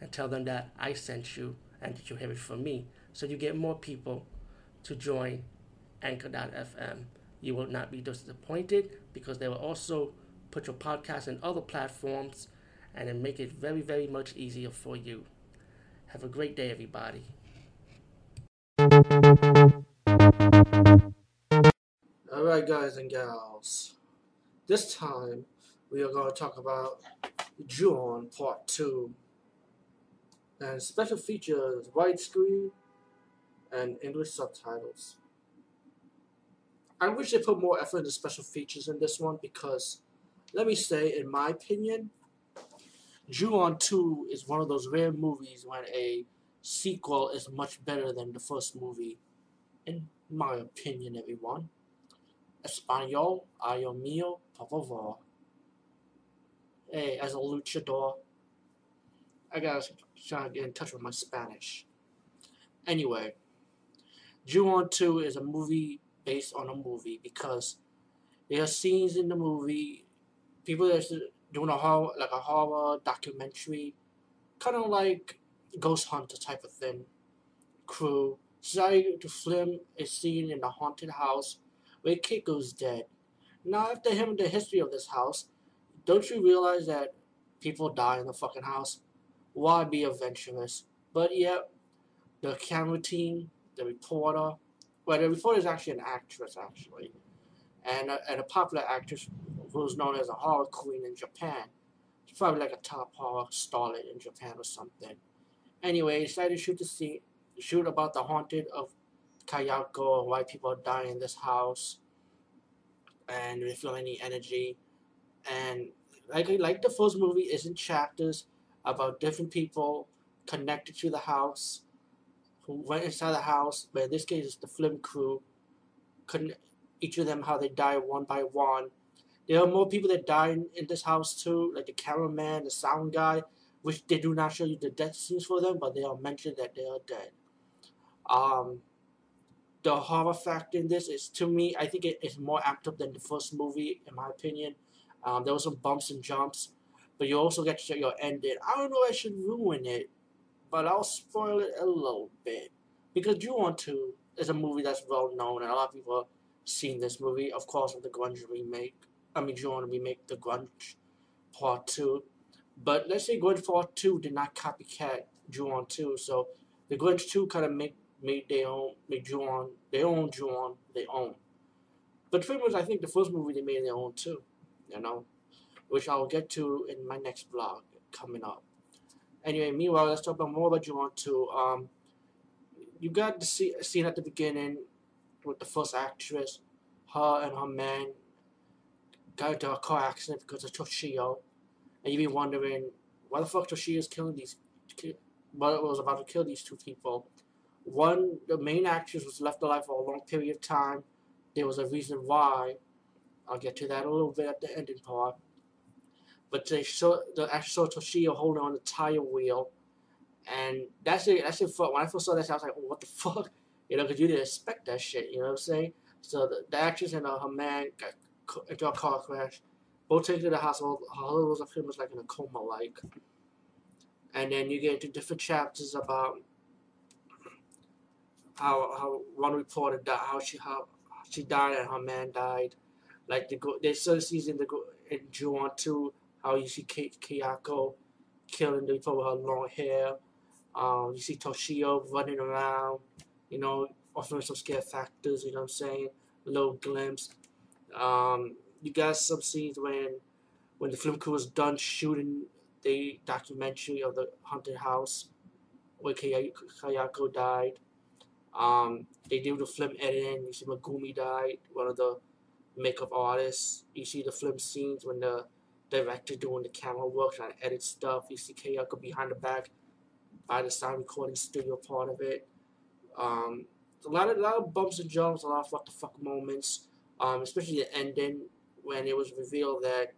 and tell them that I sent you and that you have it from me. So you get more people to join Anchor.fm. You will not be disappointed because they will also put your podcast in other platforms and then make it very, very much easier for you. Have a great day, everybody. Alright, guys and gals. This time we are going to talk about Ju-On Part 2 and special features widescreen and English subtitles. I wish they put more effort into special features in this one because, let me say, in my opinion, Ju-On 2 is one of those rare movies when a sequel is much better than the first movie. In my opinion, everyone. Espanol, ayo mío, por favor. Hey, as a luchador, I gotta try to get in touch with my Spanish. Anyway, Ju-On 2 is a movie based on a movie because there are scenes in the movie, people that are doing a horror, like a horror documentary, kind of like Ghost Hunter type of thing. Crew decided to film a scene in a haunted house where Keiko's dead. Now, after hearing the history of this house, don't you realize that people die in the fucking house? Why be adventurous? But yeah, the camera team, the reporter, well, the reporter is actually an actress, actually, and a, and a popular actress who's known as a horror queen in Japan. She's probably like a top horror starlet in Japan or something. Anyway, decided to shoot the scene, shoot about the haunted of Kayako why people are dying in this house, and they feel any energy, and like like the first movie is in chapters about different people connected to the house who went inside the house, but in this case it's the film crew. Couldn't each of them how they die one by one. There are more people that died in, in this house too, like the cameraman, the sound guy, which they do not show you the death scenes for them, but they are mentioned that they are dead. Um, the horror factor in this is, to me, I think it is more active than the first movie, in my opinion. Um, there were some bumps and jumps, but you also get to check your ending. I don't know if I should ruin it, but I'll spoil it a little bit. Because Ju-On 2 is a movie that's well known, and a lot of people have seen this movie. Of course, with the Grudge remake. I mean, Ju-On remake The Grudge Part 2. But let's say Grudge Part 2 did not copycat Ju-On 2, so the Grudge 2 kind of made, made their own, made Ju-On, their own Ju-On, their own. But pretty much, I think the first movie they made their own too, you know, which I'll get to in my next vlog coming up. Anyway, meanwhile, let's talk about more about Ju-On 2. Um, you got the scene at the beginning with the first actress, her and her man got into a car accident because of Toshio, and you'd be wondering why the fuck Toshio is killing these, what was about to kill these two people. One, the main actress was left alive for a long period of time. There was a reason why. I'll get to that a little bit at the ending part. But they saw the actual Toshio holding on the tire wheel, and that's it. That's it. When I first saw that, I was like, oh, "What the fuck?" You know, because you didn't expect that shit. You know what I'm saying? So the, the actress and uh, her man got a car crash. Both taken to the hospital. Her husband was pretty much like in a coma, like. And then you get into different chapters about how how one reported that how she how she died and her man died. Like the they still season the in Ju-On 2 how you see Kate Kayako killing the people with her long hair. Um, you see Toshio running around, you know, offering some scare factors, you know what I'm saying? A little glimpse. Um, you got some scenes when when the film crew was done shooting the documentary of the haunted house where Kayako died. Um, they do the film editing. You see Megumi died, one of the makeup artists. You see the film scenes when the director doing the camera work, trying to edit stuff. You see Kayako behind the back by the sound recording studio part of it. Um, a lot of a lot of bumps and jumps, a lot of what the fuck moments. Um, especially the ending when it was revealed that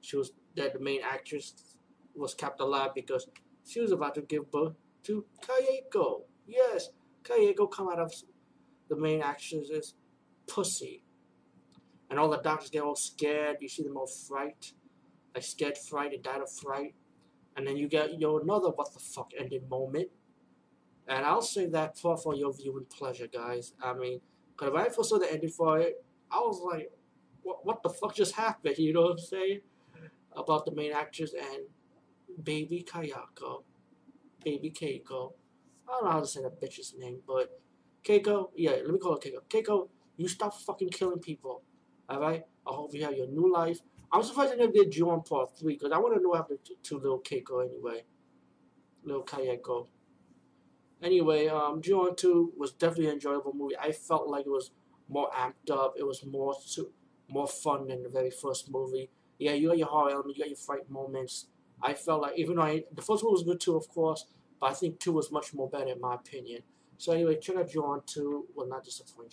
she was that the main actress was kept alive because she was about to give birth to Kayako. Yes, Kayako come out of the main actress's pussy. And all the doctors get all scared. You see them all fright. Like scared fright, they died of fright. And then you get your another what the fuck ending moment. And I'll say that for, for your viewing pleasure, guys. I mean, because when I first saw the ending for it, I was like, what, what the fuck just happened? You know what I'm saying? About the main actress and baby Kayako. Baby Keiko. I don't know how to say that bitch's name, but Keiko, yeah, let me call her Keiko. Keiko, you stop fucking killing people. Alright? I hope you have your new life. I'm surprised they never did Ju-on Part 3, because I want to know what happened to, to little Keiko anyway. Little Kayako. Anyway, um, Ju-on 2 was definitely an enjoyable movie. I felt like it was more amped up. It was more more fun than the very first movie. Yeah, you got your horror element, you got your fight moments. I felt like, even though I, the first one was good too, of course, but I think 2 was much more better in my opinion. So anyway, check out Ju-on 2 will not disappoint you.